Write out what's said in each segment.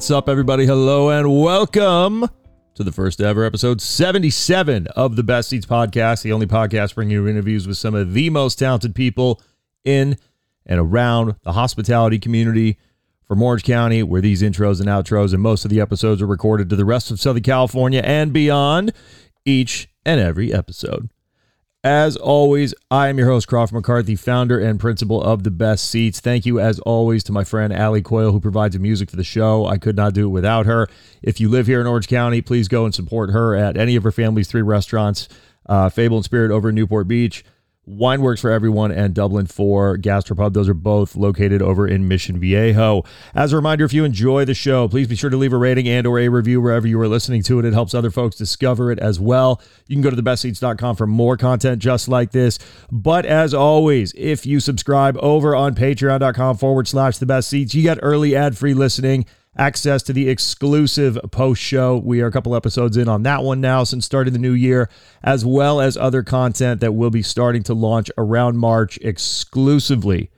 What's up, everybody? Hello and welcome to the first ever episode 77 of the Best Ceats podcast, the only podcast bringing you interviews with some of the most talented people in and around the hospitality community from Orange County, where these intros and outros and most of the episodes are recorded to the rest of Southern California and beyond each and every episode. As always, I am your host, Crawford McCarthy, founder and principal of The Best Ceats. Thank you, as always, to my friend Ali Coyle, who provides the music for the show. I could not do it without her. If you live here in Orange County, please go and support her at any of her family's three restaurants uh, Fable and Spirit over in Newport Beach, Wine Works for Everyone and Dublin 4 Gastropub. Those are both located over in Mission Viejo. As a reminder, if you enjoy the show, please be sure to leave a rating and or a review wherever you are listening to it. It helps other folks discover it as well. You can go to thebestceats.com for more content just like this. But as always, if you subscribe over on patreon.com forward slash the best ceats, you get early ad-free listening access to the exclusive post show. We are a couple episodes in on that one now since starting the new year, as well as other content that will be starting to launch around March exclusively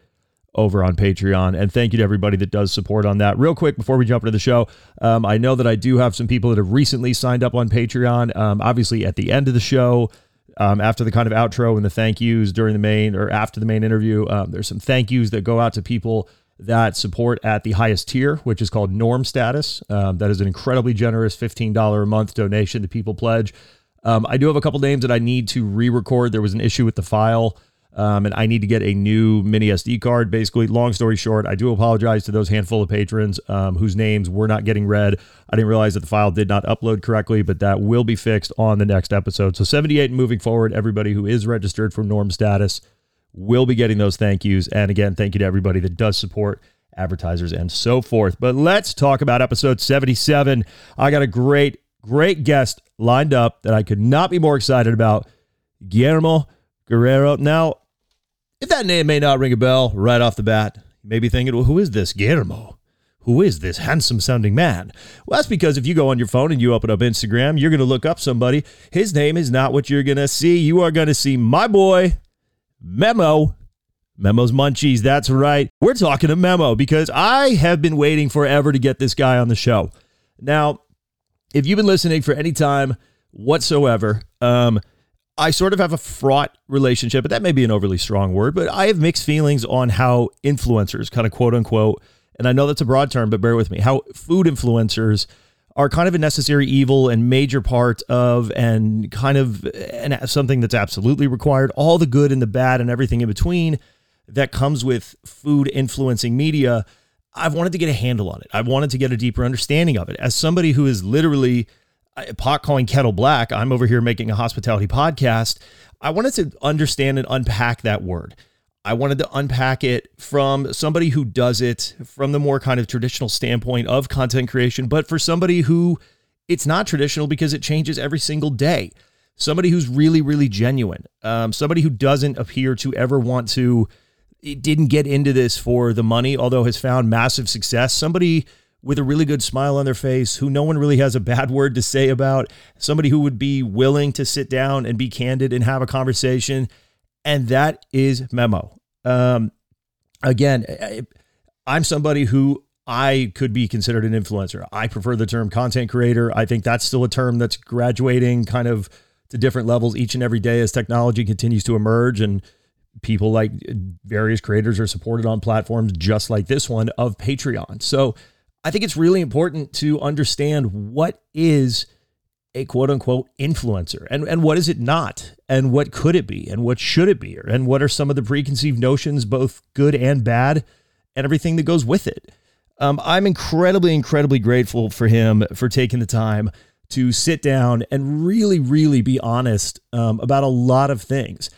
over on Patreon. And thank you to everybody that does support on that. Real quick before we jump into the show, um, I know that I do have some people that have recently signed up on Patreon. Um, obviously, at the end of the show, um, after the kind of outro and the thank yous during the main or after the main interview, um, there's some thank yous that go out to people that support at the highest tier, which is called Norm Status. Um, that is an incredibly generous $15 a month donation to People Pledge. Um, I do have a couple names that I need to re record. There was an issue with the file, um, and I need to get a new mini SD card. Basically, long story short, I do apologize to those handful of patrons um, whose names were not getting read. I didn't realize that the file did not upload correctly, but that will be fixed on the next episode. So, 78 moving forward, everybody who is registered for Norm Status will be getting those thank yous. And again, thank you to everybody that does support advertisers and so forth. But let's talk about episode 77. I got a great, great guest lined up that I could not be more excited about Guillermo Guerrero. Now, if that name may not ring a bell right off the bat, you may be thinking, well, who is this Guillermo? Who is this handsome sounding man? Well, that's because if you go on your phone and you open up Instagram, you're going to look up somebody. His name is not what you're going to see. You are going to see my boy, Memo. Memo's Munchies. That's right. We're talking to Memo because I have been waiting forever to get this guy on the show. Now, if you've been listening for any time whatsoever, um, I sort of have a fraught relationship, but that may be an overly strong word, but I have mixed feelings on how influencers, kind of quote unquote, and I know that's a broad term, but bear with me, how food influencers are kind of a necessary evil and major part of and kind of and something that's absolutely required. All the good and the bad and everything in between that comes with food influencing media i've wanted to get a handle on it. I've wanted to get a deeper understanding of it. As somebody who is literally pot calling kettle black i'm over here making a hospitality podcast i wanted to understand and unpack that word I wanted to unpack it from somebody who does it from the more kind of traditional standpoint of content creation, but for somebody who it's not traditional because it changes every single day. Somebody who's really, really genuine. Um, somebody who doesn't appear to ever want to, didn't get into this for the money, although has found massive success. Somebody with a really good smile on their face, who no one really has a bad word to say about, somebody who would be willing to sit down and be candid and have a conversation and that is Memo. Um, again, I'm somebody who I could be considered an influencer. I prefer the term content creator. I think that's still a term that's graduating kind of to different levels each and every day as technology continues to emerge and people like various creators are supported on platforms just like this one of Patreon. So I think it's really important to understand what is a quote unquote influencer? And, and what is it not? And what could it be? And what should it be? And what are some of the preconceived notions both good and bad and everything that goes with it? Um, I'm incredibly, incredibly grateful for him for taking the time to sit down and really, really be honest um, about a lot of things.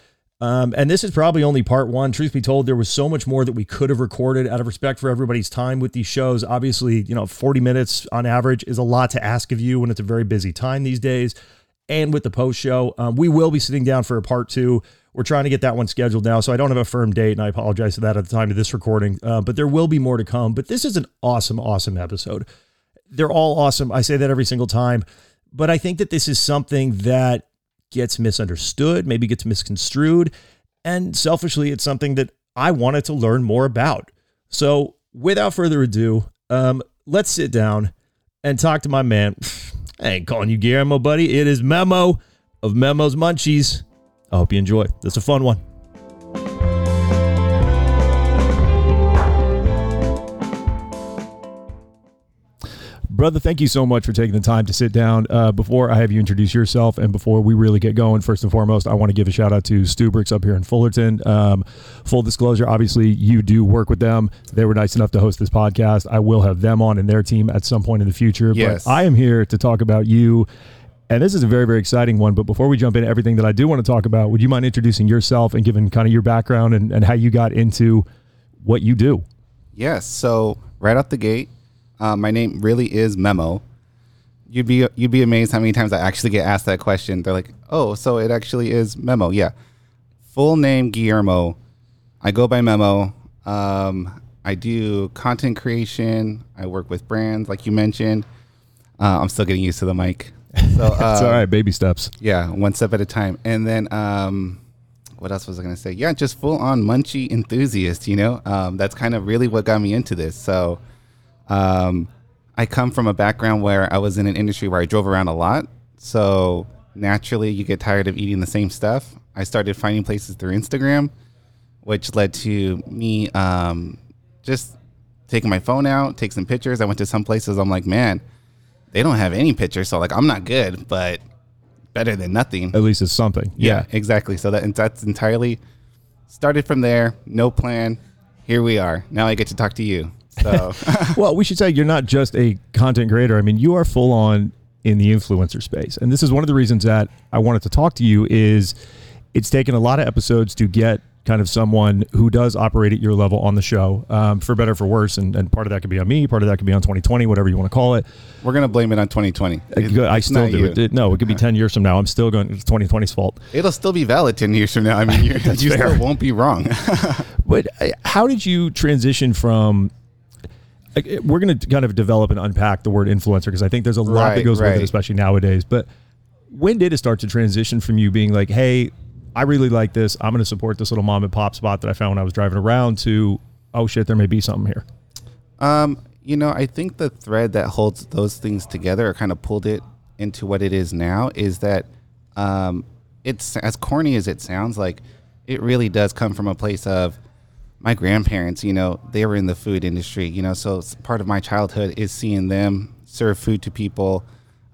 Um, and this is probably only part one. Truth be told, there was so much more that we could have recorded out of respect for everybody's time with these shows. Obviously, you know, 40 minutes on average is a lot to ask of you when it's a very busy time these days. And with the post show, um, we will be sitting down for a part two. We're trying to get that one scheduled now, so I don't have a firm date, and I apologize for that at the time of this recording. Uh, but there will be more to come. But this is an awesome, awesome episode. They're all awesome. I say that every single time. But I think that this is something that gets misunderstood, maybe gets misconstrued. And selfishly, it's something that I wanted to learn more about. So without further ado, um, let's sit down and talk to my man. I ain't calling you Guillermo, buddy. It is Memo of Memo's Munchies. I hope you enjoy. That's a fun one. Brother, thank you so much for taking the time to sit down. Uh, before I have you introduce yourself and before we really get going, first and foremost, I want to give a shout out to Stubricks up here in Fullerton. Um, full disclosure, obviously, you do work with them. They were nice enough to host this podcast. I will have them on and their team at some point in the future. Yes. But I am here to talk about you. And this is a very, very exciting one. But before we jump into everything that I do want to talk about, would you mind introducing yourself and giving kind of your background and, and how you got into what you do? Yes. So right out the gate, uh, my name really is Memo. You'd be you'd be amazed how many times I actually get asked that question. They're like, "Oh, so it actually is Memo?" Yeah. Full name Guillermo. I go by Memo. Um, I do content creation. I work with brands, like you mentioned. Uh, I'm still getting used to the mic. So It's uh, all right, baby steps. Yeah, one step at a time. And then um what else was I gonna say? Yeah, just full on munchie enthusiast, you know? Um, that's kind of really what got me into this. So um I come from a background where I was in an industry where I drove around a lot. So naturally you get tired of eating the same stuff. I started finding places through Instagram, which led to me um just taking my phone out, take some pictures. I went to some places I'm like, man, they don't have any pictures, so like I'm not good, but better than nothing. At least it's something. Yeah, exactly. So that that's entirely started from there. No plan. Here we are. Now I get to talk to you. So well, we should say you're not just a content creator. I mean, you are full on in the influencer space. And this is one of the reasons that I wanted to talk to you is it's taken a lot of episodes to get kind of someone who does operate at your level on the show, um, for better or for worse. And, and part of that could be on me, part of that could be on 2020, whatever you want to call it. we're gonna blame it on 2020. Uh, It- I still do it. it. No, it could be 10 years from now. I'm still going, it's 2020's fault. It'll still be valid 10 years from now. I mean, you fair. still won't be wrong. But uh, how did you transition from? We're going to kind of develop and unpack the word influencer because I think there's a lot that Right, goes with it, especially nowadays. But when did it start to transition from you being like, "Hey, I really like this. I'm going to support this little mom and pop spot that I found when I was driving around," to, "Oh shit, there may be something here." Um, you know, I think the thread that holds those things together, or kind of pulled it into what it is now, is that um, it's as corny as it sounds. Like it really does come from a place of my grandparents. You know, they were in the food industry. You know, so part of my childhood is seeing them serve food to people.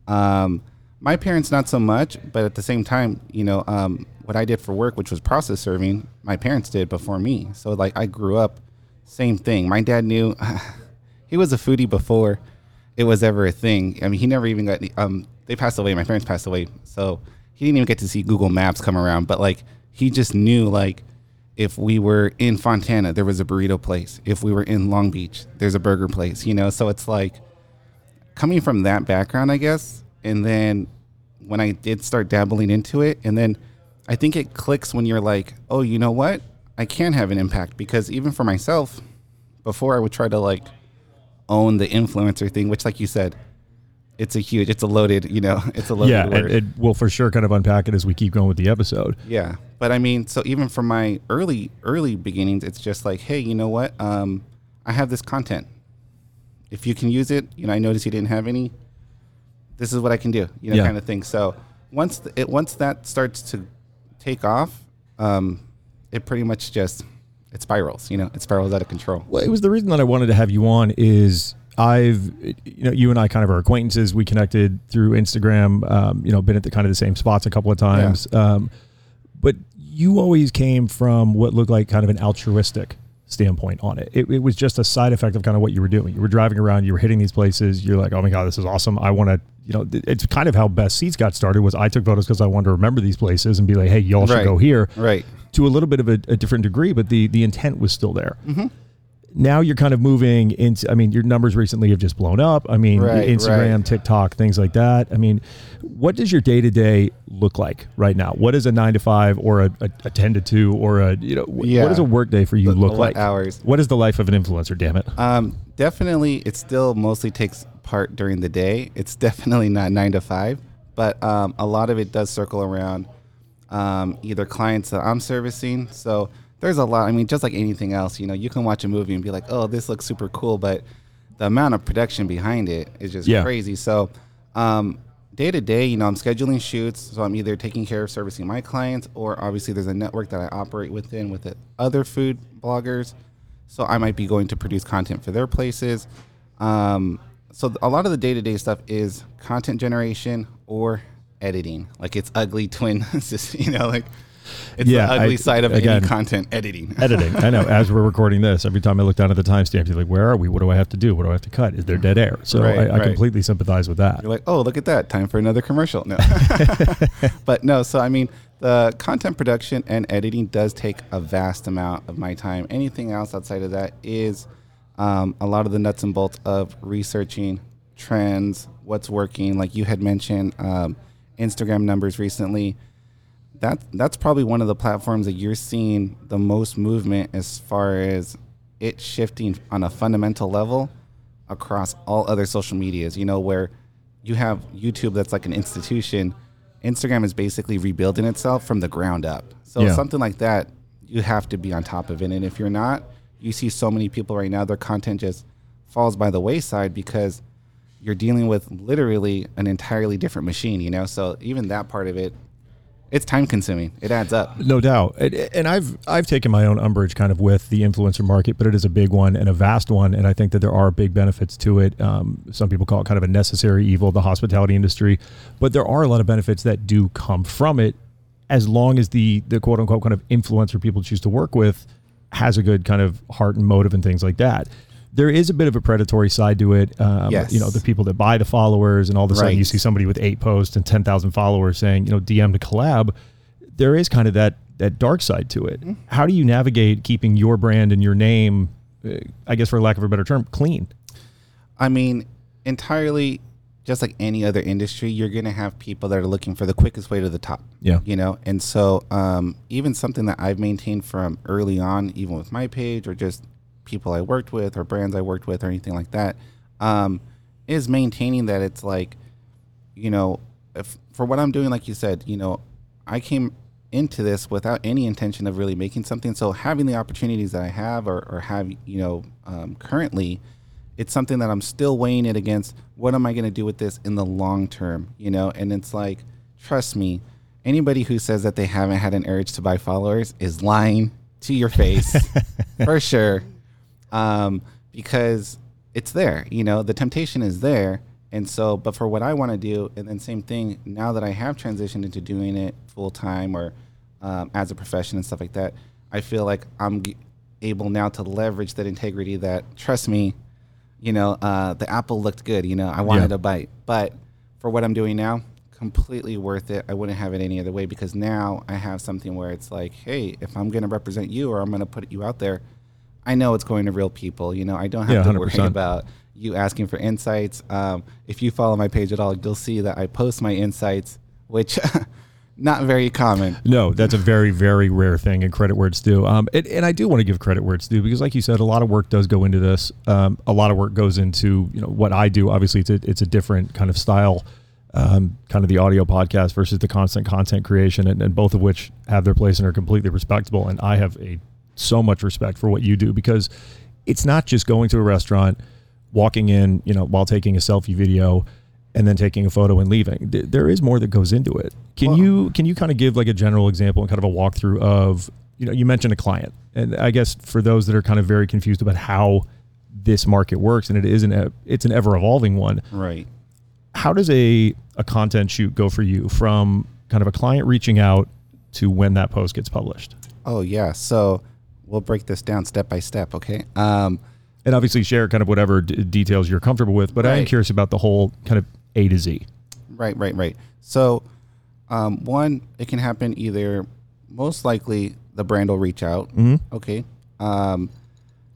Um, my parents not so much, but at the same time, you know, um, what I did for work, which was process serving, my parents did before me. So like I grew up same thing. My dad knew he was a foodie before it was ever a thing. I mean, he never even got um they passed away, my parents passed away. So he didn't even get to see Google Maps come around, but like he just knew like if we were in Fontana, there was a burrito place. If we were in Long Beach, there's a burger place, you know? So it's like coming from that background, I guess. And then when I did start dabbling into it, and then I think it clicks when you're like, oh, you know what? I can have an impact because even for myself, before I would try to like own the influencer thing, which, like you said, it's a huge, it's a loaded, you know, it's a loaded yeah, word. and it will for sure kind of unpack it as we keep going with the episode. Yeah, but I mean, so even from my early early beginnings, it's just like, hey, you know what? Um, I have this content. If you can use it, you know, I noticed you didn't have any. This is what I can do, you know, Yeah. kind of thing. So once th- it once that starts to take off, um, it pretty much just it spirals. You know, it spirals out of control. Well, it was the reason that I wanted to have you on is I've, you know, you and I kind of are acquaintances. We connected through Instagram, um, you know, been at the kind of the same spots a couple of times. Um, but you always came from what looked like kind of an altruistic standpoint on it. it. It was just a side effect of kind of what you were doing. You were driving around, you were hitting these places. You're like, oh my god, this is awesome. I want to, you know, it's kind of how Best Ceats got started. Was I took photos because I wanted to remember these places and be like, hey, y'all should go here. Right. To a little bit of a, a different degree, but the the intent was still there. Now you're kind of moving into. I mean, your numbers recently have just blown up. I mean, Right, Instagram, right. TikTok, things like that. I mean, what does your day to day look like right now? What is a nine to five or a, a, a ten to two or a you know wh- Yeah. what does a work day for you The- look what like? hours? What is the life of an influencer? Damn it! Um, definitely, it still mostly takes part during the day. It's definitely not nine to five, but um, a lot of it does circle around um, either clients that I'm servicing. So there's a lot. I mean, just like anything else, you know, you can watch a movie and be like, "Oh, this looks super cool," but the amount of production behind it is just Yeah. crazy. So um, day to day, you know, I'm scheduling shoots. So I'm either taking care of servicing my clients, or obviously there's a network that I operate within with the other food bloggers. So I might be going to produce content for their places. Um, so a lot of the day to day stuff is content generation or editing. Like it's ugly twin, it's just, you know, like it's Yeah, the ugly I- side of again- any content editing. Editing. I know. As we're recording this, every time I look down at the timestamp, you're like, "Where are we? What do I have to do? What do I have to cut? Is there dead air?" So Right, I, I right. completely sympathize with that. You're like, oh, look at that. Time for another commercial. No. but no, so I mean, the content production and editing does take a vast amount of my time. Anything else outside of that is um, a lot of the nuts and bolts of researching trends, what's working. Like you had mentioned, um, Instagram numbers recently. That, that's probably one of the platforms that you're seeing the most movement as far as it shifting on a fundamental level across all other social medias. You know, where you have YouTube that's like an institution, Instagram is basically rebuilding itself from the ground up. So Yeah. something like that, you have to be on top of it. And if you're not, you see so many people right now, their content just falls by the wayside because you're dealing with literally an entirely different machine, you know? So even that part of it, it's time consuming. It adds up. No doubt, and, I've I've taken my own umbrage kind of with the influencer market, but it is a big one and a vast one, and I think that there are big benefits to it. Um, some people call it kind of a necessary evil, the hospitality industry, but there are a lot of benefits that do come from it, as long as the the quote unquote kind of influencer people choose to work with has a good kind of heart and motive and things like that. There is a bit of a predatory side to it. Um, Yes. You know, the people that buy the followers, and all of a sudden you see somebody with eight posts and ten thousand followers saying, you know, DM to collab there is kind of that that dark side to it. How do you navigate keeping your brand and your name, uh, I guess for lack of a better term, clean? I mean, entirely just like any other industry, you're going to have people that are looking for the quickest way to the top. Yeah. You know, and so um, even something that I've maintained from early on, even with my page or just people I worked with or brands I worked with or anything like that, um, is maintaining that it's like, you know, if, for what I'm doing, like you said, you know, I came into this without any intention of really making something. So having the opportunities that I have or, or have, you know, um, currently, it's something that I'm still weighing it against. What am I going to do with this in the long term? You know, and it's like, trust me, anybody who says that they haven't had an urge to buy followers is lying to your face for sure. Um, because it's there, you know, the temptation is there. And so, but for what I want to do, and then same thing, now that I have transitioned into doing it full time or um, as a profession and stuff like that, I feel like I'm g- able now to leverage that integrity that, trust me, you know, uh, the apple looked good, you know, I wanted Yeah. a bite. But for what I'm doing now, completely worth it. I wouldn't have it any other way because now I have something where it's like, hey, if I'm going to represent you or I'm going to put you out there, I know it's going to real people. You know, I don't have Yeah, to worry 100%. about you asking for insights. Um, if you follow my page at all, you'll see that I post my insights, which not very common. No, that's a very, very rare thing, and credit where it's due. Um, and, and I do want to give credit where it's due because, like you said, a lot of work does go into this. Um, a lot of work goes into you know what I do. Obviously, it's a, it's a different kind of style, um, kind of the audio podcast versus the constant content creation, and, and both of which have their place and are completely respectable. And I have a so much respect for what you do because it's not just going to a restaurant, walking in, you know, while taking a selfie video and then taking a photo and leaving. There is more that goes into it. Can you can you kind of give like a general example and kind of a walkthrough of you know you mentioned a client and I guess for those that are kind of very confused about how this market works and it is an it's an ever evolving one. Right. How does a a content shoot go for you from kind of a client reaching out to when that post gets published? Oh yeah. So we'll break this down step by step. Okay. Um, And obviously share kind of whatever d- details you're comfortable with. But I am curious about the whole kind of A to Z. Right, right, right. So, um, one, it can happen either. Most likely, the brand will reach out. Okay. Um,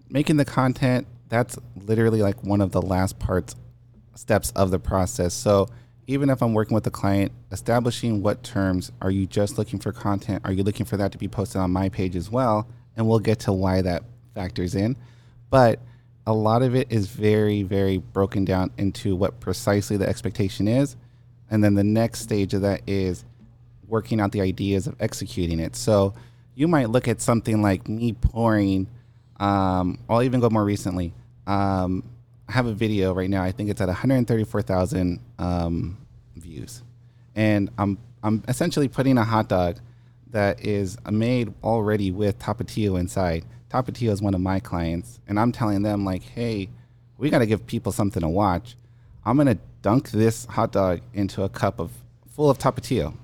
making the content that's literally like one of the last parts steps of the process. So, even if I'm working with a client, establishing what terms are you just looking for content? Are you looking for that to be posted on my page as well? And we'll get to why that factors in. But a lot of it is very, very broken down into what precisely the expectation is. And then the next stage of that is working out the ideas of executing it. So you might look at something like me pouring, um, I'll even go more recently. Um, I have a video right now. I think it's at 134,000 um, views, and I'm I'm essentially putting a hot dog that is made already with Tapatio inside. Tapatio is one of my clients, and I'm telling them like, hey, we got to give people something to watch. I'm gonna dunk this hot dog into a cup of full of Tapatio.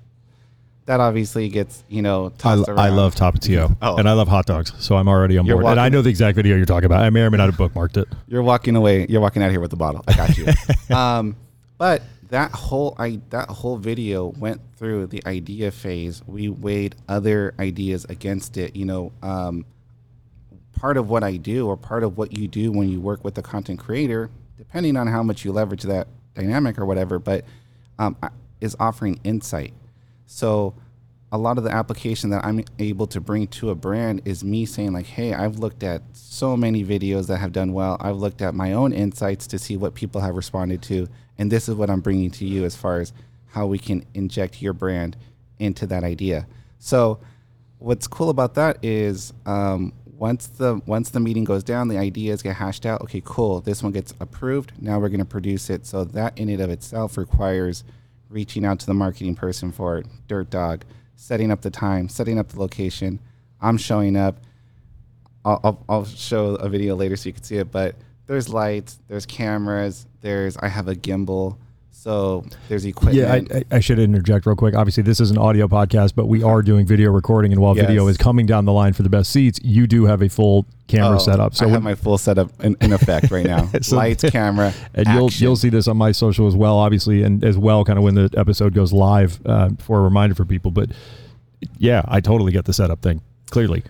That obviously gets you know I, tossed I around. love Tapatio Oh. and I love hot dogs. So I'm already on You're board. And I know the exact video you're talking about. I may or may not have bookmarked it. You're walking away. You're walking out here with the bottle. I got you. um, but that whole I that whole video went through the idea phase. We weighed other ideas against it. You know, um, part of what I do or part of what you do when you work with a content creator, depending on how much you leverage that dynamic or whatever, but um, is offering insight. So a lot of the application that I'm able to bring to a brand is me saying like, "Hey, I've looked at so many videos that have done well. I've looked at my own insights to see what people have responded to, and this is what I'm bringing to you as far as how we can inject your brand into that idea." So, what's cool about that is um, once the once the meeting goes down, the ideas get hashed out. Okay, cool. This one gets approved. Now we're going to produce it. So that in and of itself requires reaching out to the marketing person for Dirt Dog, setting up the time, setting up the location. I'm showing up. I'll, I'll show a video later so you can see it, but there's lights, there's cameras, there's I have a gimbal, so there's equipment. Yeah, I, I, should interject real quick. Obviously, this is an audio podcast, but we are doing video recording. And while video is coming down the line for the best ceats, you do have a full camera Oh, setup. So I have my full setup in, in effect right now. So- Lights, camera, and you'll you'll see this on my social as well, obviously, and as well, kind of when the episode goes live uh, for a reminder for people. But yeah, I totally get the setup thing clearly.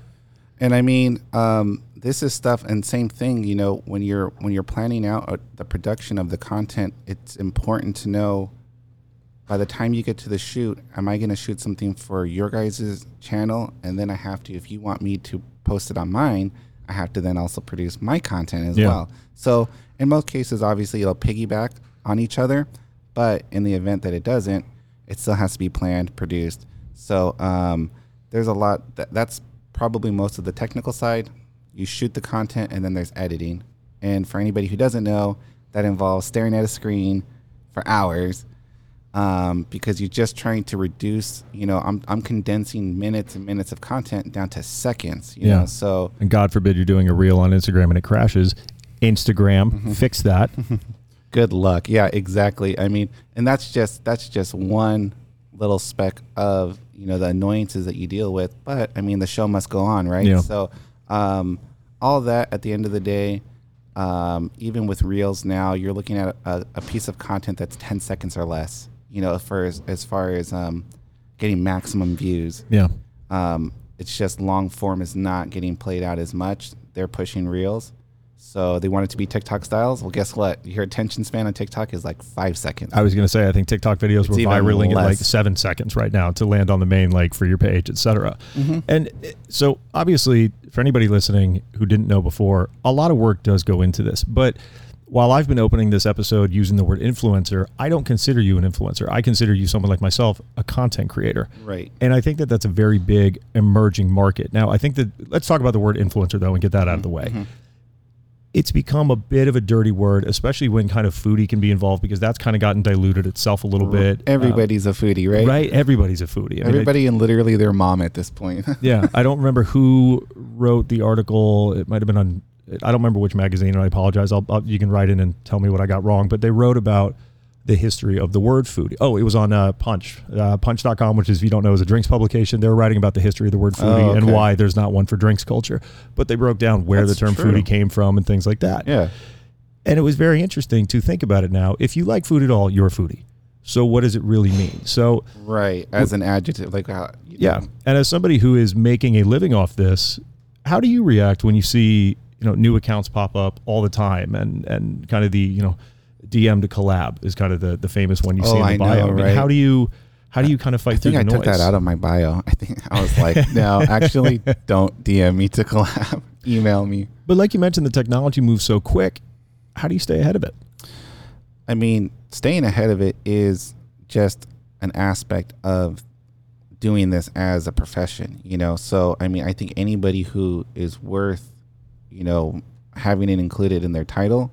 And I mean, um, this is stuff, and same thing. You know, when you're when you're planning out uh, the production of the content, it's important to know by the time you get to the shoot, am I going to shoot something for your guys' channel, and then I have to, if you want me to post it on mine, I have to then also produce my content as Yeah. well. So in most cases, obviously, it'll piggyback on each other, but in the event that it doesn't, it still has to be planned, produced. So um, there's a lot. That, that's probably most of the technical side. You shoot the content, and then there's editing. And for anybody who doesn't know, that involves staring at a screen for hours um, because you're just trying to reduce. You know, I'm I'm condensing minutes and minutes of content down to seconds. You Yeah. know, so And God forbid you're doing a reel on Instagram and it crashes. Instagram, Mm-hmm. fix that. good luck. Yeah, exactly. I mean, and that's just that's just one little speck of you know the annoyances that you deal with. But I mean, the show must go on, right? Yeah. So, um, all that at the end of the day, um, even with reels now, you're looking at a, a piece of content that's ten seconds or less. You know, for as, as far as um, getting maximum views. Yeah. Um, it's just long form is not getting played out as much. They're pushing reels. So they want it to be TikTok styles. Well, guess what? Your attention span on TikTok is like five seconds. I was going to say, I think TikTok videos were even viraling at like seven seconds right now to land on the main like for your page, etc. Mm-hmm. And so, obviously, for anybody listening who didn't know before, a lot of work does go into this. But while I've been opening this episode using the word influencer, I don't consider you an influencer. I consider you someone like myself, a content creator. Right. And I think that that's a very big emerging market. Now, I think that let's talk about the word influencer though and get that out of the way. Mm-hmm. It's become a bit of a dirty word, especially when kind of foodie can be involved because that's kind of gotten diluted itself a little bit. Everybody's a foodie, Um, right? right? Everybody's a foodie. I mean, Everybody and literally their mom at this point. Yeah, I don't remember who wrote the article. It might have been on. I don't remember which magazine, and I apologize. I'll, I'll you can write in and tell me what I got wrong. But they wrote about the history of the word foodie. Oh, it was on uh, Punch, uh, Punch.com, which is, if you don't know, is a drinks publication. They were writing about the history of the word foodie Oh, and why there's not one for drinks culture. But they broke down where That's the term true. foodie came from and things like that. Yeah. And it was very interesting to think about it now. If you like food at all, you're a foodie. So what does it really mean? So Right. As an adjective, like how. yeah, know, and as somebody who is making a living off this, how do you react when you see you know new accounts pop up all the time and and kind of the you know DM to collab is kind of the the famous one you see Oh, in the I bio. know, I mean, right? how do you how do you kind of fight I think I the took that out of my bio. I think I was like, no, actually, don't DM me to collab. Email me. but like you mentioned, the technology moves so quick. How do you stay ahead of it? I mean, staying ahead of it is just an aspect of doing this as a profession, you know. So, I mean, I think anybody who is worth, you know, having it included in their title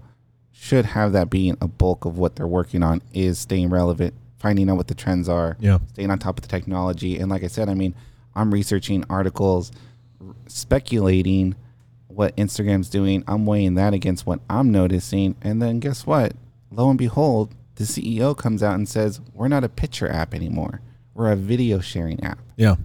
should have that being a bulk of what they're working on is staying relevant, finding out what the trends are, Yeah, staying on top of the technology. And like I said, I mean, I'm researching articles, r- speculating what Instagram's doing. I'm weighing that against what I'm noticing. And then guess what? Lo and behold, the CEO comes out and says, We're not a picture app anymore. We're a video sharing app. yeah,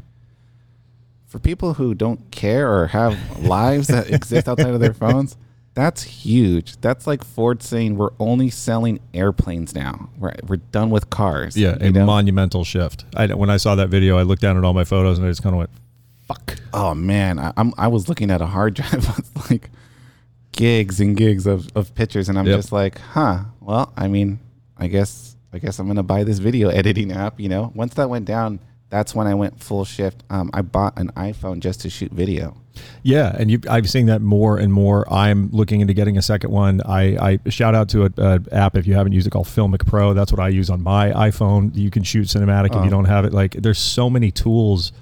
For people who don't care or have lives that exist outside of their phones, that's huge. That's like Ford saying we're only selling airplanes now. We're, we're done with cars. yeah. A know? monumental shift. I, when I saw that video, I looked down at all my photos and I just kind of went, "Fuck." Oh man, I, I'm I was looking at a hard drive with like gigs and gigs of, of pictures, and I'm Yep. just like, huh. Well, I mean, I guess I guess I'm gonna buy this video editing app. You know, once that went down, that's when I went full shift. Um, I bought an iPhone just to shoot video. Yeah, and you, I've seen that more and more. I'm looking into getting a second one. I, I shout out to an app if you haven't used it called Filmic Pro. That's what I use on my iPhone. You can shoot cinematic if Oh. you don't have it. Like there's so many tools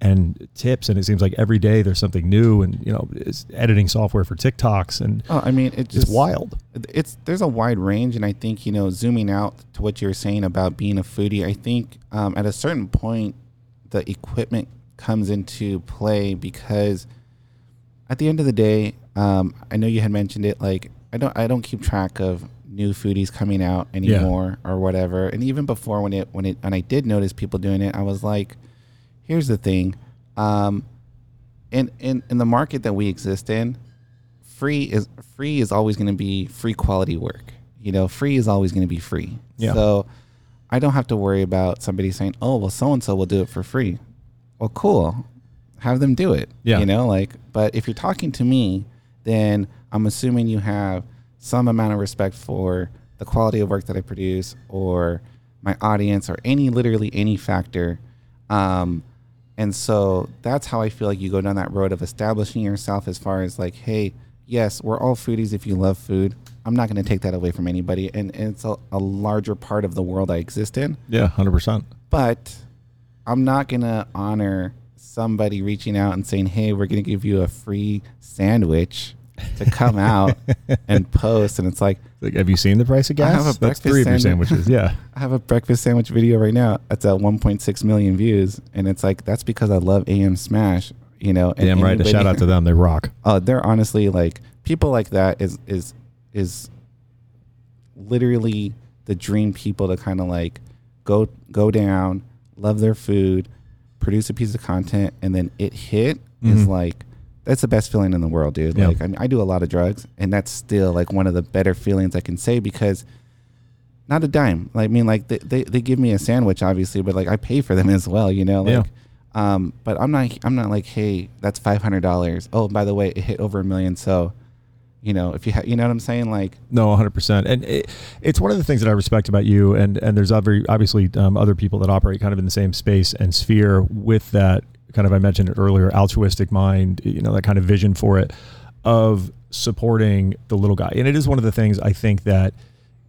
and tips, and it seems like every day there's something new. And you know, it's editing software for TikToks, and Oh, I mean, it it's just wild. it's there's a wide range and i think you know zooming out to what you're saying about being a foodie i think um, at a certain point the equipment comes into play because at the end of the day um, i know you had mentioned it like i don't i don't keep track of new foodies coming out anymore or whatever and even before when it when it and i did notice people doing it i was like here's the thing um, in, in in the market that we exist in free is free is always going to be free quality work. You know, free is always going to be free. Yeah. So I don't have to worry about somebody saying, "Oh, well, so and so will do it for free." Well, cool. Have them do it. Yeah. You know, like, but if you're talking to me, then I'm assuming you have some amount of respect for the quality of work that I produce or my audience or any literally any factor. Um, and so that's how I feel like you go down that road of establishing yourself as far as like, hey, yes, we're all foodies if you love food. I'm not going to take that away from anybody. And, and it's a, a larger part of the world I exist in. Yeah, hundred percent. But I'm not going to honor somebody reaching out and saying, hey, we're going to give you a free sandwich to come out and post. And it's like, Like, have you seen the price of I gas? have a That's breakfast three of your sandwich. sandwiches. Yeah, I have a breakfast sandwich video right now. It's at 1.6 million views, and it's like that's because I love AM Smash. You know, and damn right. A shout out to them. They rock. Uh, they're honestly like people like that is is is literally the dream people to kind of like go go down, love their food, produce a piece of content, and then it hit is Mhm. like that's the best feeling in the world, dude. Yeah. Like I mean, I do a lot of drugs, and that's still like one of the better feelings I can say because not a dime. Like I mean, like they, they, they give me a sandwich, obviously, but like I pay for them as well, you know. Like, Yeah. um, but I'm not I'm not like, hey, that's five hundred dollars. Oh, by the way, it hit over a million. So, you know, if you ha- you know what I'm saying, like, No, 100%. And it, it's one of the things that I respect about you. And, and there's other, obviously um, other people that operate kind of in the same space and sphere with that kind of, I mentioned it earlier, altruistic mind, you know, that kind of vision for it of supporting the little guy. And it is one of the things I think that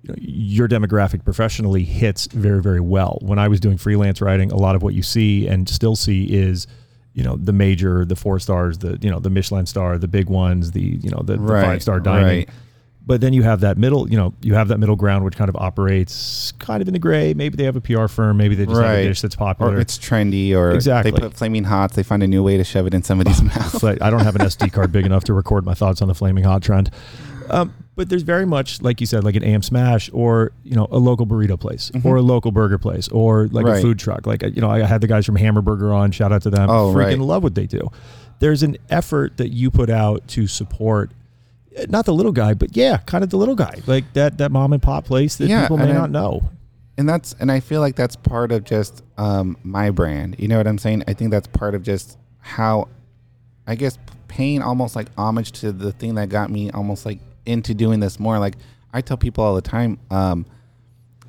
you know, your demographic professionally hits very, very well. When I was doing freelance writing, a lot of what you see and still see is, you know, the major, the four stars, the, you know, the Michelin star, the big ones, the, you know, the, the five star dining. right. But then you have that middle, you know, you have that middle ground which kind of operates kind of in the gray. Maybe they have a PR firm, maybe they just have Right. a dish that's popular. or it's trendy, or Exactly. they put flaming hots. They find a new way to shove it in somebody's mouth. but I don't have an SD card big enough to record my thoughts on the flaming hot trend. Um, But there's very much, like you said, like an AM Smash or you know a local burrito place or a local burger place or like a Mm-hmm. Right. food truck. Like you know, I had the guys from Hammerburger on. Shout out to them. Oh, Freaking right. love what they do. There's an effort that you put out to support. Not the little guy, but yeah, kind of the little guy, like that that mom and pop place that Yeah, people may I- not know. and that's and I feel like that's part of just um, my brand. You know what I'm saying? I think that's part of just how I guess paying almost like homage to the thing that got me almost like into doing this more. Like I tell people all the time, um,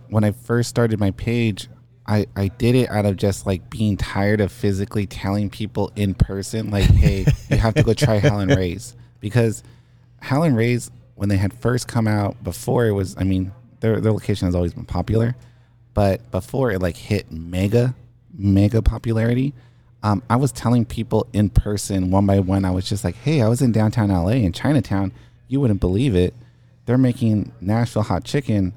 when I first started my page, I, I did it out of just like being tired of physically telling people in person, like, hey, you have to go try Howlin' Ray's. Because Howlin' Ray's, when they had first come out, before it was, I mean, their, their location has always been popular, but before it like hit mega, mega popularity, um, I was telling people in person one by one, I was just like, hey, I was in downtown LA in Chinatown. You wouldn't believe it. They're making Nashville hot chicken.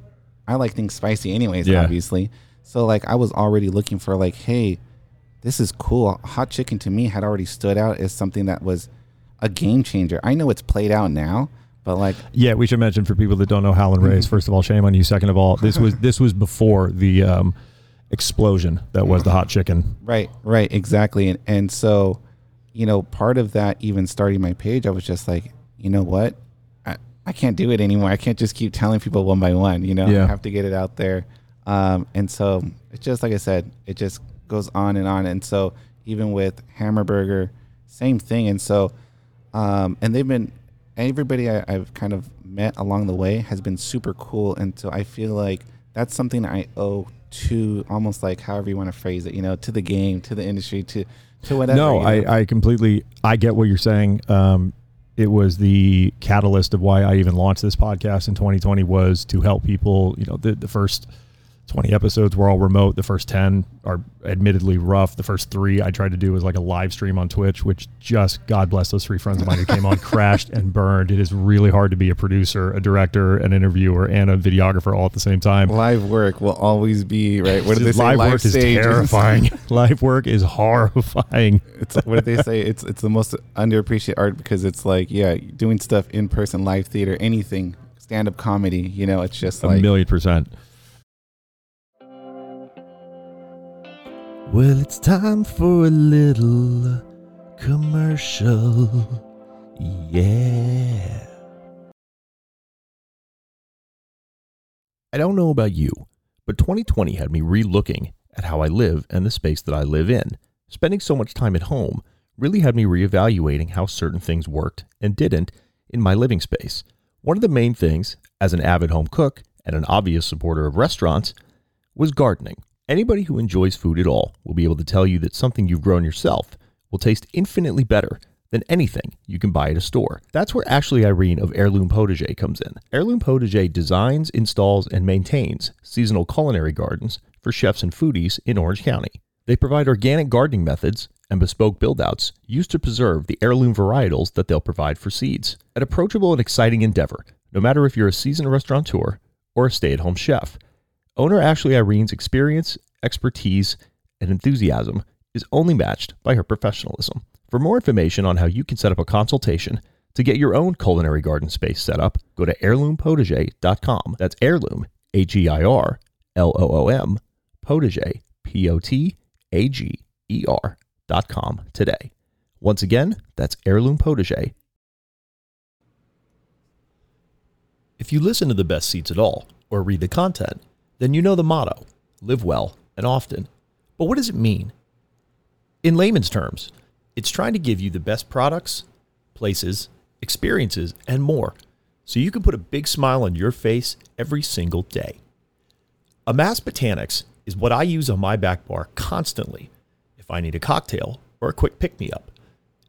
I like things spicy anyways, Yeah. obviously. So like I was already looking for like, hey, this is cool. Hot chicken to me had already stood out as something that was a game changer. I know it's played out now, but like Yeah, we should mention for people that don't know Howlin' Rays. First of all, shame on you. Second of all, this was this was before the um, explosion that was the hot chicken. Right, right, exactly. And and so, you know, part of that even starting my page, I was just like, you know what? I, I can't do it anymore. I can't just keep telling people one by one, you know, Yeah. I have to get it out there. Um, and so it's just like I said, it just goes on and on. And so even with Hammerburger, same thing. And so um, and they've been everybody I, I've kind of met along the way has been super cool, and so I feel like that's something I owe to almost like however you want to phrase it, you know, to the game, to the industry, to to whatever. No, you know? I, I completely I get what you're saying. Um, it was the catalyst of why I even launched this podcast in 2020 was to help people. You know, the the first 20 episodes were all remote. The first 10 are admittedly rough. The first three I tried to do was like a live stream on Twitch, which just God bless those three friends of mine who came on, crashed and burned. It is really hard to be a producer, a director, an interviewer, and a videographer all at the same time. live work will always be right. What did they say? live, work is terrifying. live work is horrifying. It's what do they say? It's it's the most underappreciated art because it's like yeah, doing stuff in person, live theater, anything, stand up comedy. You know, it's just A like million percent. Well, it's time for a little commercial. Yeah. I don't know about you, but 2020 had me re-looking at how I live and the space that I live in. Spending so much time at home really had me reevaluating how certain things worked and didn't in my living space. One of the main things, as an avid home cook and an obvious supporter of restaurants, was gardening. Anybody who enjoys food at all will be able to tell you that something you've grown yourself will taste infinitely better than anything you can buy at a store. That's where Ashley Irene of Heirloom Potager comes in. Heirloom Potager designs, installs, and maintains seasonal culinary gardens for chefs and foodies in Orange County. They provide organic gardening methods and bespoke build-outs used to preserve the heirloom varietals that they'll provide for seeds. An approachable and exciting endeavor, no matter if you're a seasoned restaurateur or a stay-at-home chef. Owner Ashley Irene's experience, expertise, and enthusiasm is only matched by her professionalism. For more information on how you can set up a consultation to get your own culinary garden space set up, go to heirloompotager.com. That's heirloom, H E I R L O O M, potager, P O T A G E R dot com today. Once again, that's heirloom potager. If you listen to the best ceats at all or read the content, then you know the motto live well and often. But what does it mean? In layman's terms, it's trying to give you the best products, places, experiences, and more so you can put a big smile on your face every single day. Amass Botanics is what I use on my back bar constantly if I need a cocktail or a quick pick me up.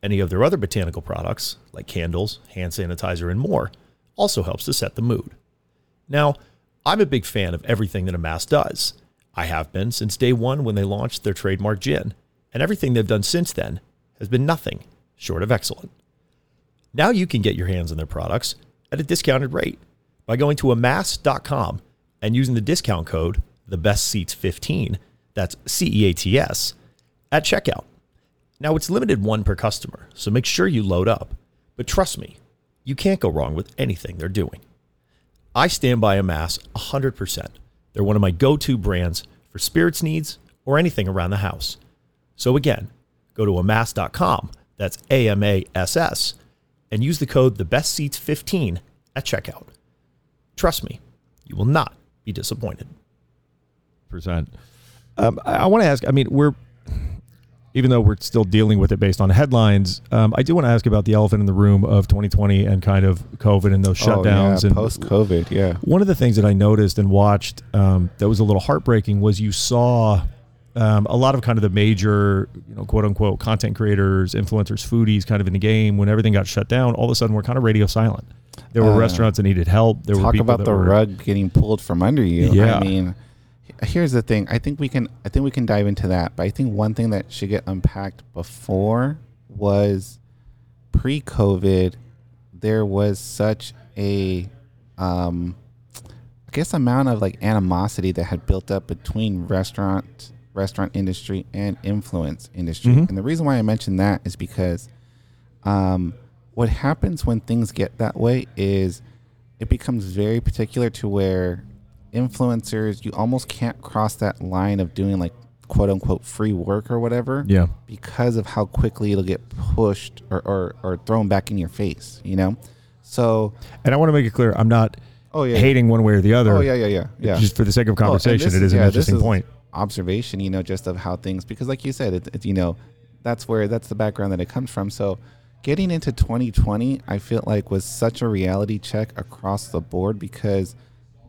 Any of their other botanical products, like candles, hand sanitizer, and more, also helps to set the mood. Now, I'm a big fan of everything that Amass does. I have been since day one when they launched their trademark gin, and everything they've done since then has been nothing short of excellent. Now you can get your hands on their products at a discounted rate by going to amass.com and using the discount code TheBestCeats15, that's C E A T S, at checkout. Now it's limited one per customer, so make sure you load up. But trust me, you can't go wrong with anything they're doing. I stand by Amass 100%. They're one of my go to brands for spirits needs or anything around the house. So again, go to amass.com, that's A M A S S, and use the code TheBestCeats15 at checkout. Trust me, you will not be disappointed. percent. Um, I, I want to ask. I mean, we're even though we're still dealing with it based on headlines. Um, I do want to ask about the elephant in the room of 2020 and kind of COVID and those shutdowns oh, yeah, and post COVID. Yeah. One of the things that I noticed and watched um, that was a little heartbreaking was you saw um, a lot of kind of the major, you know, quote unquote content creators, influencers, foodies, kind of in the game. When everything got shut down, all of a sudden we're kind of radio silent. There were Uh, restaurants that needed help. There were Talk about the were, rug getting pulled from under you. Yeah. I mean, here's the thing. I think we can. I think we can dive into that. But I think one thing that should get unpacked before was pre-COVID. There was such a, um, I guess, amount of like animosity that had built up between restaurant restaurant industry and influence industry. Mhm. And the reason why I mention that is because um, what happens when things get that way is it becomes very particular to where influencers you almost can't cross that line of doing like quote unquote free work or whatever Yeah. because of how quickly it'll get pushed or, or, or thrown back in your face you know so And I want to make it clear, I'm not oh yeah hating one way or the oh, other. oh yeah yeah yeah yeah Just for the sake of Oh, conversation, this it is an yeah, this interesting is point. observation you know just of how things because like you said it, it you know that's where that's the background that it comes from so getting into 2020 i feel like was such a reality check across the board because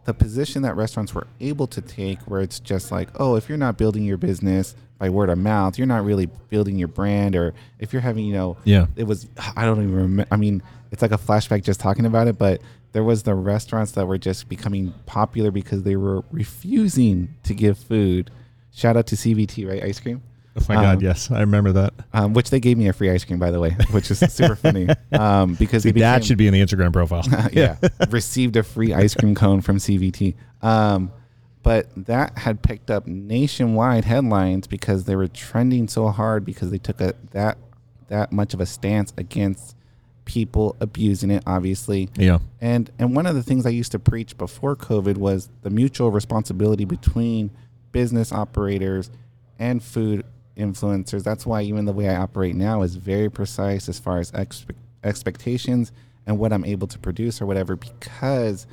the position that restaurants were able to take where it's just like oh if you're not building your business by word of mouth you're not really building your brand or if you're having you know Yeah. it was i don't even remember i mean it's like a flashback just talking about it but there was the restaurants that were just becoming popular because they were refusing to give food. Shout out to CVT right? Ice cream Oh my God, Um, yes. I remember that. um, which they gave me a free ice cream by the way which is super funny um, because See, they that should be in the Instagram profile. yeah, received a free ice cream cone from CVT. Um, but that had picked up nationwide headlines because they were trending so hard because they took a that that much of a stance against people abusing it, obviously. Yeah. And and one of the things I used to preach before COVID was the mutual responsibility between business operators and food influencers. That's why even the way I operate now is very precise as far as expe- expectations and what I'm able to produce or whatever because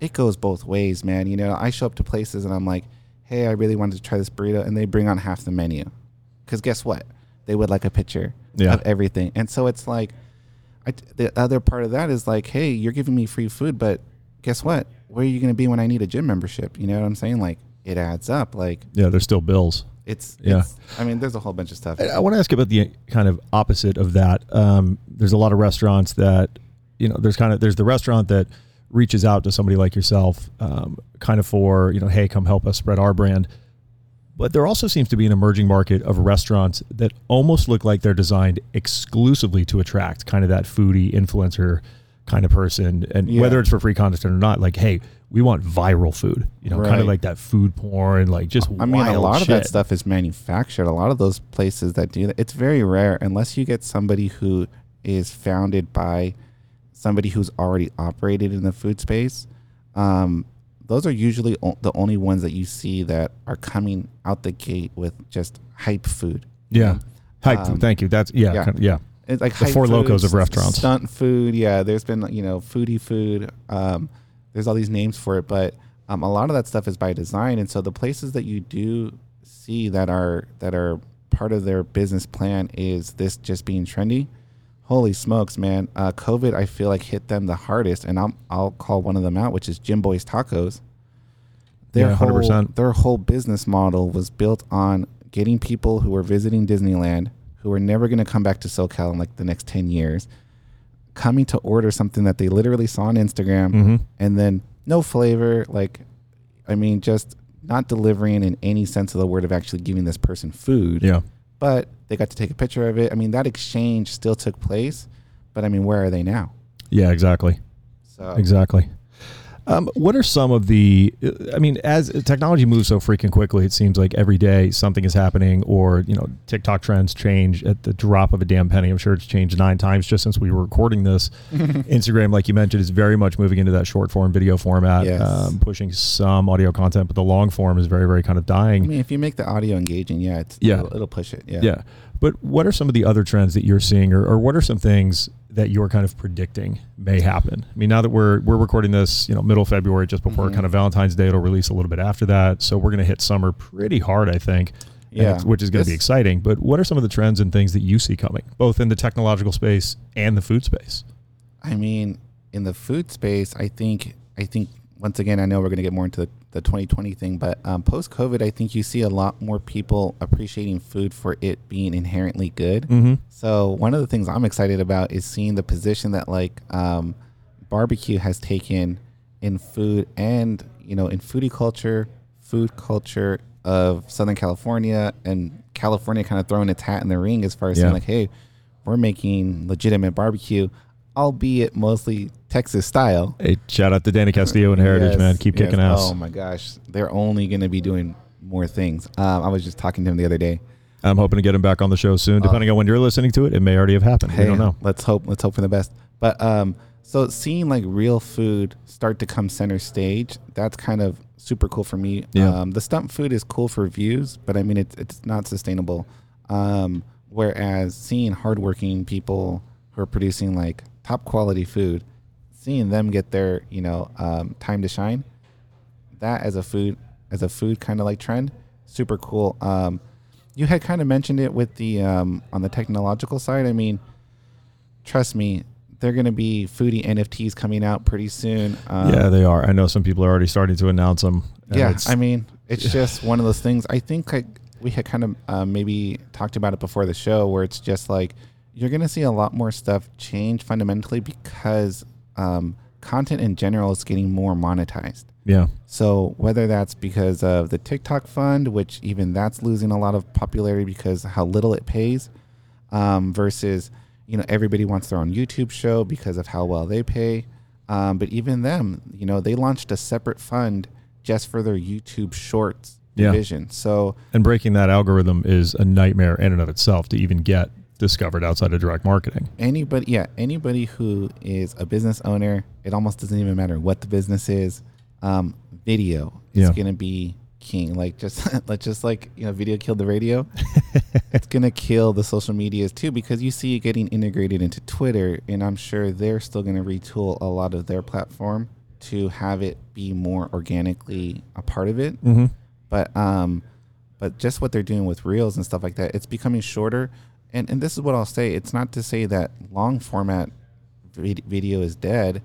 it goes both ways, man. You know, I show up to places and I'm like, "Hey, I really wanted to try this burrito," and they bring on half the menu. Cuz guess what? They would like a picture Yeah. of everything. And so it's like I, the other part of that is like, hey, you're giving me free food, but guess what? Where are you going to be when I need a gym membership? You know what I'm saying? Like, it adds up. Like, Yeah. There's still bills. It's, Yeah. it's I mean, there's a whole bunch of stuff. I, I want to ask about the kind of opposite of that. Um, there's a lot of restaurants that, you know, there's kind of there's the restaurant that reaches out to somebody like yourself, um, kind of for you know, hey, come help us spread our brand. But there also seems to be an emerging market of restaurants that almost look like they're designed exclusively to attract kind of that foodie influencer kind of person, and Yeah. whether it's for free content or not, like, hey, we want viral food, you know, kind of like that food porn, like just I mean, a lot of that stuff is manufactured. A lot of those places that do that, it's very rare unless you get somebody who is founded by somebody who's already operated in the food space. Um, those are usually o- the only ones that you see that are coming out the gate with just hype food. Yeah. Hype. Um, thank you. That's yeah. yeah. kind of- yeah. It's like The four food, locos of restaurants. stunt food. Yeah, there's been you know foodie food. Um, there's all these names for it, but um, a lot of that stuff is by design. And so the places that you do see that are that are part of their business plan is this just being trendy. Holy smokes, man! Uh, COVID, I feel like hit them the hardest, and I'll I'll call one of them out, which is Jim Boy's Tacos. Their Yeah, whole 100%. their whole business model was built on getting people who were visiting Disneyland, who were never going to come back to SoCal in like the next ten years, coming to order something that they literally saw on Instagram, Mhm. and then no flavor, like, I mean, just not delivering in any sense of the word of actually giving this person food Yeah. but they got to take a picture of it. I mean, that exchange still took place, but I mean, where are they now? Yeah. Exactly. So Exactly. Um, what are some of the? I mean, as technology moves so freaking quickly, it seems like every day something is happening, or you know, TikTok trends change at the drop of a damn penny. I'm sure it's changed nine times just since we were recording this. Instagram, like you mentioned, is very much moving into that short form video format, Yes. um, pushing some audio content, but the long form is very, very kind of dying. I mean, if you make the audio engaging, yeah, it's Yeah. it'll, it'll push it. Yeah. Yeah. But what are some of the other trends that you're seeing, or, or what are some things that you're kind of predicting may happen? I mean, now that we're we're recording this, you know, middle of February, just before Mhm. kind of Valentine's Day, it'll release a little bit after that. So we're going to hit summer pretty hard, I think. Yeah. which is going to be exciting. But what are some of the trends and things that you see coming, both in the technological space and the food space? I mean, in the food space, I think I think once again, I know we're going to get more into the, the 2020 thing, but um, post COVID, I think you see a lot more people appreciating food for it being inherently good. Mm-hmm. So one of the things I'm excited about is seeing the position that like um, barbecue has taken in food and you know in foodie culture, food culture of Southern California and California kind of throwing its hat in the ring as far as Yeah. saying like, hey, we're making legitimate barbecue, albeit mostly Texas style. Hey, shout out to Danny Castillo and Heritage, Yes, man. Keep yes. kicking ass. Oh my gosh, they're only going to be doing more things. Um, I was just talking to him the other day. I'm hoping to get him back on the show soon. Depending on when you're listening to it, it may already have happened. we don't know. Let's hope. Let's hope for the best. But um, so seeing like real food start to come center stage, that's kind of super cool for me. Yeah. Um, the stunt food is cool for views, but I mean it's it's not sustainable. Um, whereas seeing hardworking people who are producing like top quality food, seeing them get their you know um, time to shine, that as a food as a food kind of like trend, super cool. Um, you had kind of mentioned it with the um, on the technological side. I mean, trust me, they're going to be foodie NFTs coming out pretty soon. Um, yeah, they are. I know some people are already starting to announce them. yeah. I mean, it's just one of those things. I think like we had kind of uh, maybe talked about it before the show, where it's just like you're going to see a lot more stuff change fundamentally because um, content in general is getting more monetized. yeah. So whether that's because of the TikTok fund, which even that's losing a lot of popularity because how little it pays, um, versus you know everybody wants their own YouTube show because of how well they pay. Um, but even them, you know, they launched a separate fund just for their YouTube Shorts Yeah. division. So And breaking that algorithm is a nightmare in and of itself to even get discovered outside of direct marketing. anybody, yeah, anybody who is a business owner, it almost doesn't even matter what the business is. Um, video is Yeah. gonna be king. Like just let's just like you know, video killed the radio. it's gonna kill the social medias too because you see it getting integrated into Twitter, and I'm sure they're still gonna retool a lot of their platform to have it be more organically a part of it. Mm-hmm. But um, but just what they're doing with reels and stuff like that, it's becoming shorter. And and this is what I'll say. It's not to say that long format vid- video is dead,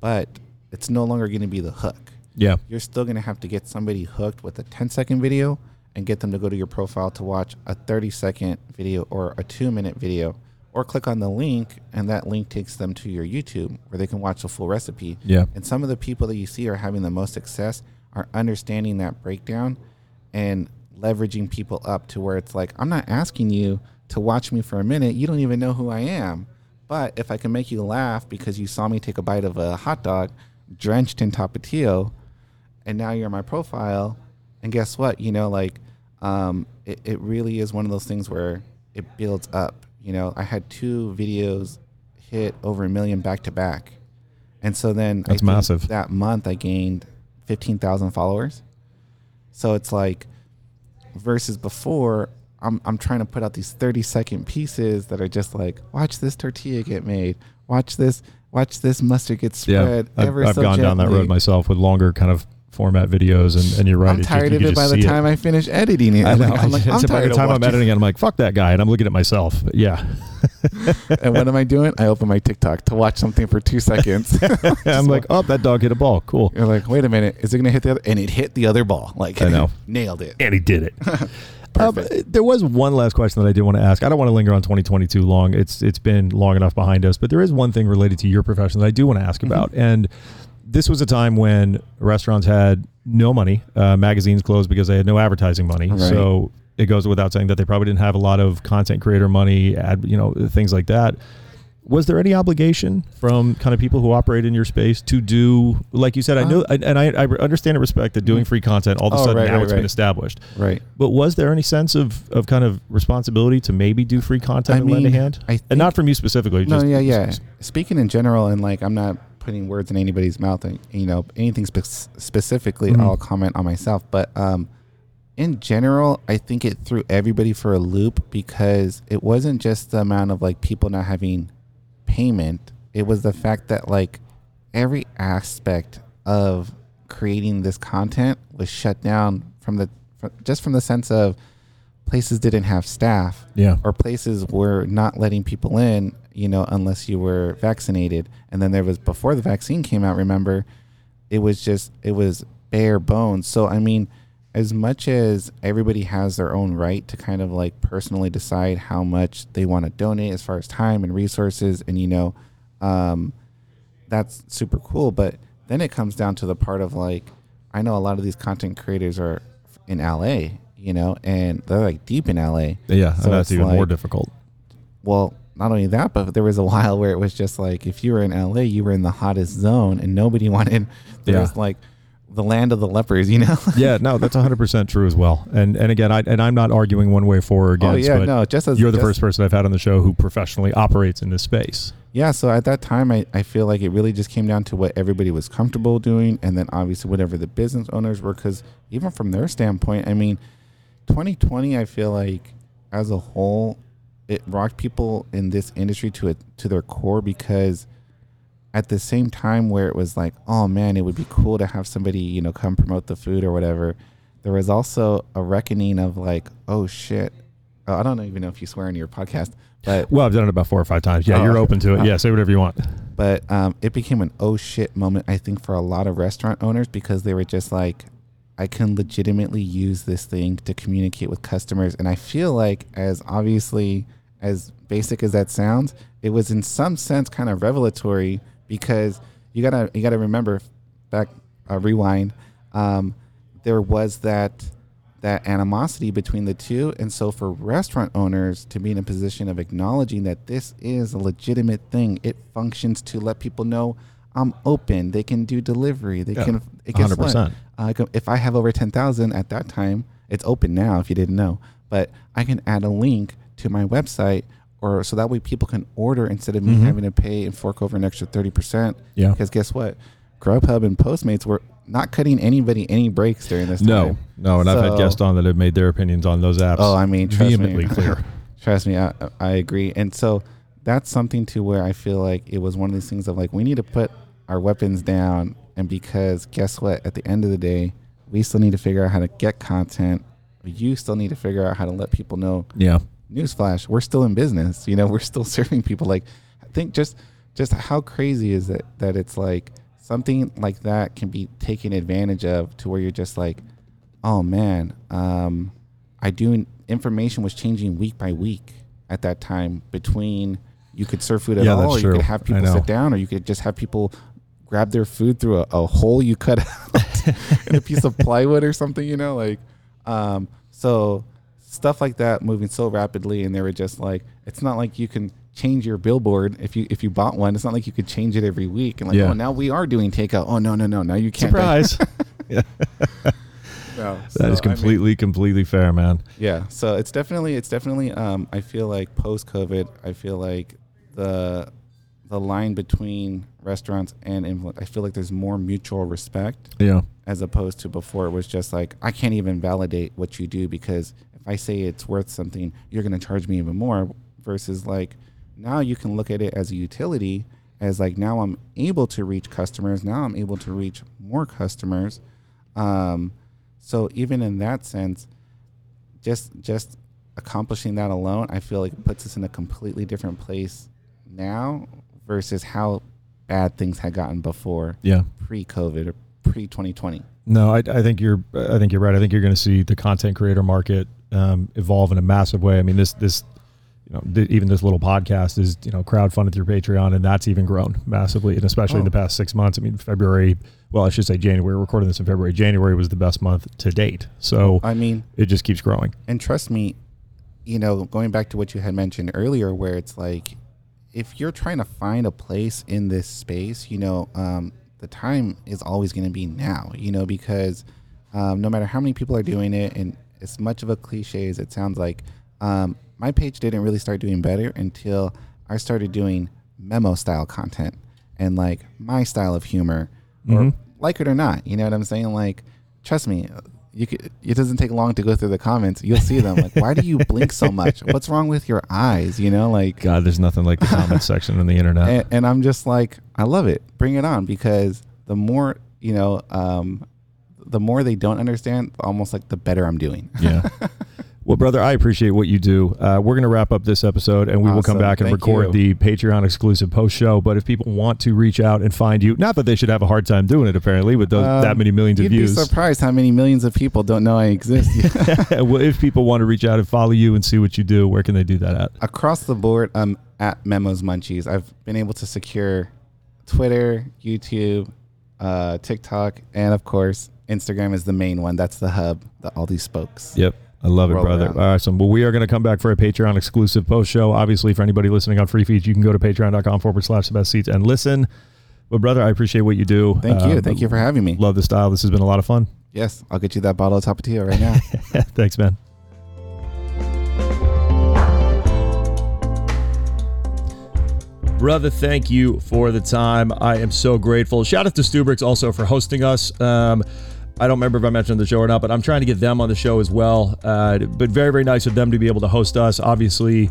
but it's no longer going to be the hook. Yeah. You're still going to have to get somebody hooked with a 10 second video and get them to go to your profile to watch a 30 second video or a two minute video or click on the link and that link takes them to your YouTube where they can watch the full recipe. Yeah. And some of the people that you see are having the most success are understanding that breakdown and leveraging people up to where it's like, I'm not asking you to watch me for a minute. You don't even know who I am. But if I can make you laugh because you saw me take a bite of a hot dog drenched in Tapatio, and now you're my profile, and guess what? You know, like, um, it, it really is one of those things where it builds up. You know, I had two videos hit over a million back to back. And so then That's massive. That month I gained 15,000 followers. So it's like versus before I'm I'm trying to put out these 30 second pieces that are just like watch this tortilla get made. Watch this watch this mustard get Yeah. spread I've, ever I've so gone down that road myself with longer kind of format videos, and, and you're right. I'm it just- tired of it by the time I finish editing it. I I'm know. like, I'm, like, I'm It's by the time I'm editing it, I'm like, fuck that guy, and I'm looking at myself. Yeah, and what am I doing? I open my TikTok to watch something for two seconds. I'm like, oh, that dog hit a ball. Cool. You're like, wait a minute, is it gonna hit the other? And it hit the other ball. Like I know. nailed it. And he did it. Um, there was one last question that I did want to ask. I don't want to linger on 2020 too long. It's it's been long enough behind us, but there is one thing related to your profession that I do want to ask Mm-hmm. about. And this was a time when restaurants had no money, uh, magazines closed because they had no advertising money. Right. So it goes without saying that they probably didn't have a lot of content creator money, ad, you know, things like that. Was there any obligation from kind of people who operate in your space to do, like you said, I know, and I, I understand and respect that doing free content all of a Oh, sudden right, now right, it's been established. Right. But was there any sense of, of kind of responsibility to maybe do free content I and lend a hand? I and not from you specifically. No, just, yeah, yeah. Speaking in general, and like I'm not putting words in anybody's mouth, and you know anything spe- specifically, Mhm. I'll comment on myself. But um, in general, I think it threw everybody for a loop because it wasn't just the amount of like people not having payment. It was the fact that like every aspect of creating this content was shut down from the fr- just from the sense of places didn't have staff Yeah. or places were not letting people in, you know, unless you were vaccinated. And then there was before the vaccine came out, remember, it was just it was bare bones. So I mean, as much as everybody has their own right to kind of like personally decide how much they want to donate as far as time and resources and you know, um that's super cool, but then it comes down to the part of like I know a lot of these content creators are in LA, you know, and they're like deep in LA. Yeah. So that's even more difficult. Well, not only that, but there was a while where it was just like if you were in LA, you were in the hottest zone, and nobody wanted. There Yeah. was like the land of the lepers, you know. yeah, no, that's 100% true as well. And and again, I and I'm not arguing one way for or oh against, yeah, but no, just as you're the just- first person I've had on the show who professionally operates in this space. Yeah, so at that time, I, I feel like it really just came down to what everybody was comfortable doing, and then obviously whatever the business owners were. Because even from their standpoint, I mean, 2020, I feel like as a whole, it rocked people in this industry to it to their core because at the same time where it was like, oh man, it would be cool to have somebody you know come promote the food or whatever. There was also a reckoning of like, oh shit. Uh, I don't even know if you swear in your podcast, but Well, I've done it about four or five times. Yeah, Oh. you're open to it. Uh, Yeah, say whatever you want. but um, it became an oh shit moment i think for a lot of restaurant owners because they were just like i can legitimately use this thing to communicate with customers and i feel like as obviously as basic as that sounds it was in some sense kind of revelatory because you gotta you gotta remember back uh, rewind um, there was that that animosity between the two. And so for restaurant owners to be in a position of acknowledging that this is a legitimate thing, it functions to let people know I'm open. They can do delivery. They Yeah, can. Guess what? 100%. Uh, if I have over ten thousand at that time, it's open now. If you didn't know, but I can add a link to my website, or so that way people can order instead of me Mhm. having to pay and fork over an extra thirty percent. Yeah. Because guess what? Grubhub and Postmates were not cutting anybody any breaks during this No, time. no, and I've had guests on that have made their opinions on those apps. Oh, I mean, trust vehemently me. clear. Trust me, I, I agree. And so that's something to where I feel like it was one of these things of like we need to put our weapons down, and because guess what? At the end of the day, we still need to figure out how to get content. You still need to figure out how to let people know. Yeah, Newsflash: We're still in business. You know, we're still serving people. Like, I think just just how crazy is it that it's like something like that can be taken advantage of to where you're just like, oh man, um, I do information was changing week by week at that time between you could serve food at Yeah, all, or you true. could have people sit down, or you could just have people grab their food through a, a hole you cut out in a piece of plywood or something, you know, like um, so stuff like that moving so rapidly and they were just like it's not like you can change your billboard if you if you bought one it's not like you could change it every week and like Yeah. oh now we are doing takeout oh no no no now you can't surprise. no. that So, is I mean, completely, completely fair, man. yeah so it's definitely it's definitely um i feel like post covid i feel like the the line between restaurants and influ- i feel like there's more mutual respect Yeah, as opposed to before it was just like I can't even validate what you do because if I say it's worth something, you're going to charge me even more versus like now you can look at it as a utility as like now I'm able to reach customers, now I'm able to reach more customers. Um so even in that sense just just accomplishing that alone, I feel like it puts us in a completely different place now versus how bad things had gotten before yeah. pre-COVID or pre-2020. No, I, I think you're. I think you're right. I think you're going to see the content creator market um, evolve in a massive way. I mean, this this, you know, th- even this little podcast is you know crowdfunded through Patreon, and that's even grown massively, and especially in the Oh. past six months. I mean, February. Well, I should say January. We're recording this in February. January was the best month to date. So I mean, it just keeps growing. and trust me, you know, going back to what you had mentioned earlier, where it's like, if you're trying to find a place in this space, you know, um, the time is always going to be now, you know, because um, no matter how many people are doing it, and as much of a cliche as it sounds like, um, my page didn't really start doing better until I started doing memo style content and like my style of humor, or like it or not, you know what I'm saying? Like, trust me, you could, it doesn't take long to go through the comments. You'll see them. Like, why do you blink so much? What's wrong with your eyes? You know, like, God, there's nothing like the comment section on the internet. and, and I'm just like, I love it. Bring it on because the more you know, um, the more they don't understand, almost like the better I'm doing. yeah. Well, brother, I appreciate what you do. Uh, we're going to wrap up this episode and we will come back and Thank record you. the Patreon exclusive post show. But if people want to reach out and find you, not that they should have a hard time doing it, apparently, with those, that Um, many millions of You'd views. be surprised how many millions of people don't know I exist. well, if people want to reach out and follow you and see what you do, where can they do that at? Across the board, I'm at Memo's Munchies, I've been able to secure Twitter, YouTube, uh, TikTok, and of course, Instagram is the main one. That's the hub, the, all these spokes. Yep. I love it, Roll brother. around. Awesome. Well, we are going to come back for a Patreon exclusive post show. Obviously, for anybody listening on free feeds, you can go to patreon.com forward slash the best ceats and listen. But, brother, I appreciate what you do. Thank you. Um, Thank you for having me. Love the style. This has been a lot of fun. Yes, I'll get you that bottle of Tapatio right now. Thanks, man. Brother, thank you for the time. I am so grateful. Shout out to Stubrix also for hosting us. Um, I don't remember if I mentioned the show or not, but I'm trying to get them on the show as well. Uh, but very, very nice of them to be able to host us. Obviously,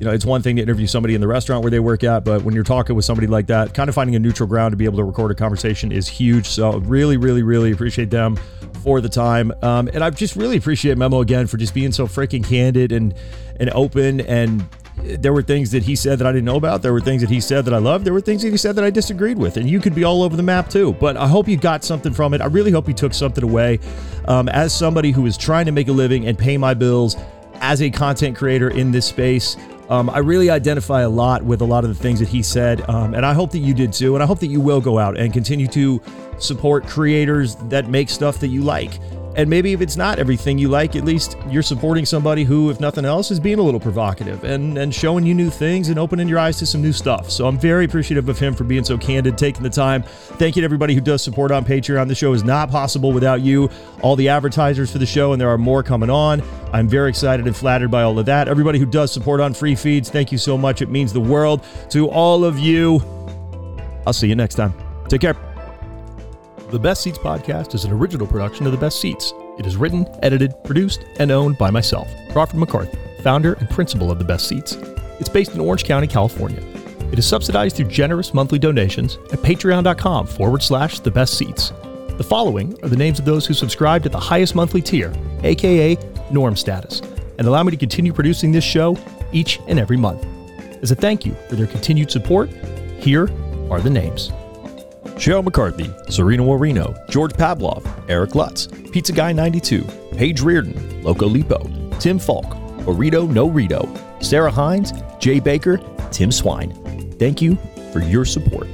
you know, it's one thing to interview somebody in the restaurant where they work at, but when you're talking with somebody like that, kind of finding a neutral ground to be able to record a conversation is huge. So really, really, really appreciate them for the time. Um, and I just really appreciate Memo again for just being so freaking candid and and open. And there were things that he said that I didn't know about. There were things that he said that I loved. There were things that he said that I disagreed with. And you could be all over the map too. But I hope you got something from it. I really hope you took something away. Um, as somebody who is trying to make a living and pay my bills as a content creator in this space. Um, I really identify a lot with a lot of the things that he said, um, and I hope that you did too. And I hope that you will go out and continue to support creators that make stuff that you like. And maybe if it's not everything you like, at least you're supporting somebody who, if nothing else, is being a little provocative and, and showing you new things and opening your eyes to some new stuff. So I'm very appreciative of him for being so candid, taking the time. Thank you to everybody who does support on Patreon. The show is not possible without you, all the advertisers for the show, and there are more coming on. I'm very excited and flattered by all of that. Everybody who does support on free feeds, thank you so much. It means the world to all of you. I'll see you next time. Take care. The Best Ceats podcast is an original production of The Best Ceats. It is written, edited, produced, and owned by myself, Crawford McCarthy, founder and principal of The Best Ceats. It's based in Orange County, California. It is subsidized through generous monthly donations at patreon.com forward slash The Best Ceats. The following are the names of those who subscribed at the highest monthly tier, aka Norm Status, and allow me to continue producing this show each and every month. As a thank you for their continued support, here are the names. Cheryl McCarthy, Serena Warino, George Pavlov, Eric Lutz, Pizza Guy 92, Paige Reardon, Loco Lipo, Tim Falk, Orito No Rito, Sarah Hines, Jay Baker, Tim Swine. Thank you for your support.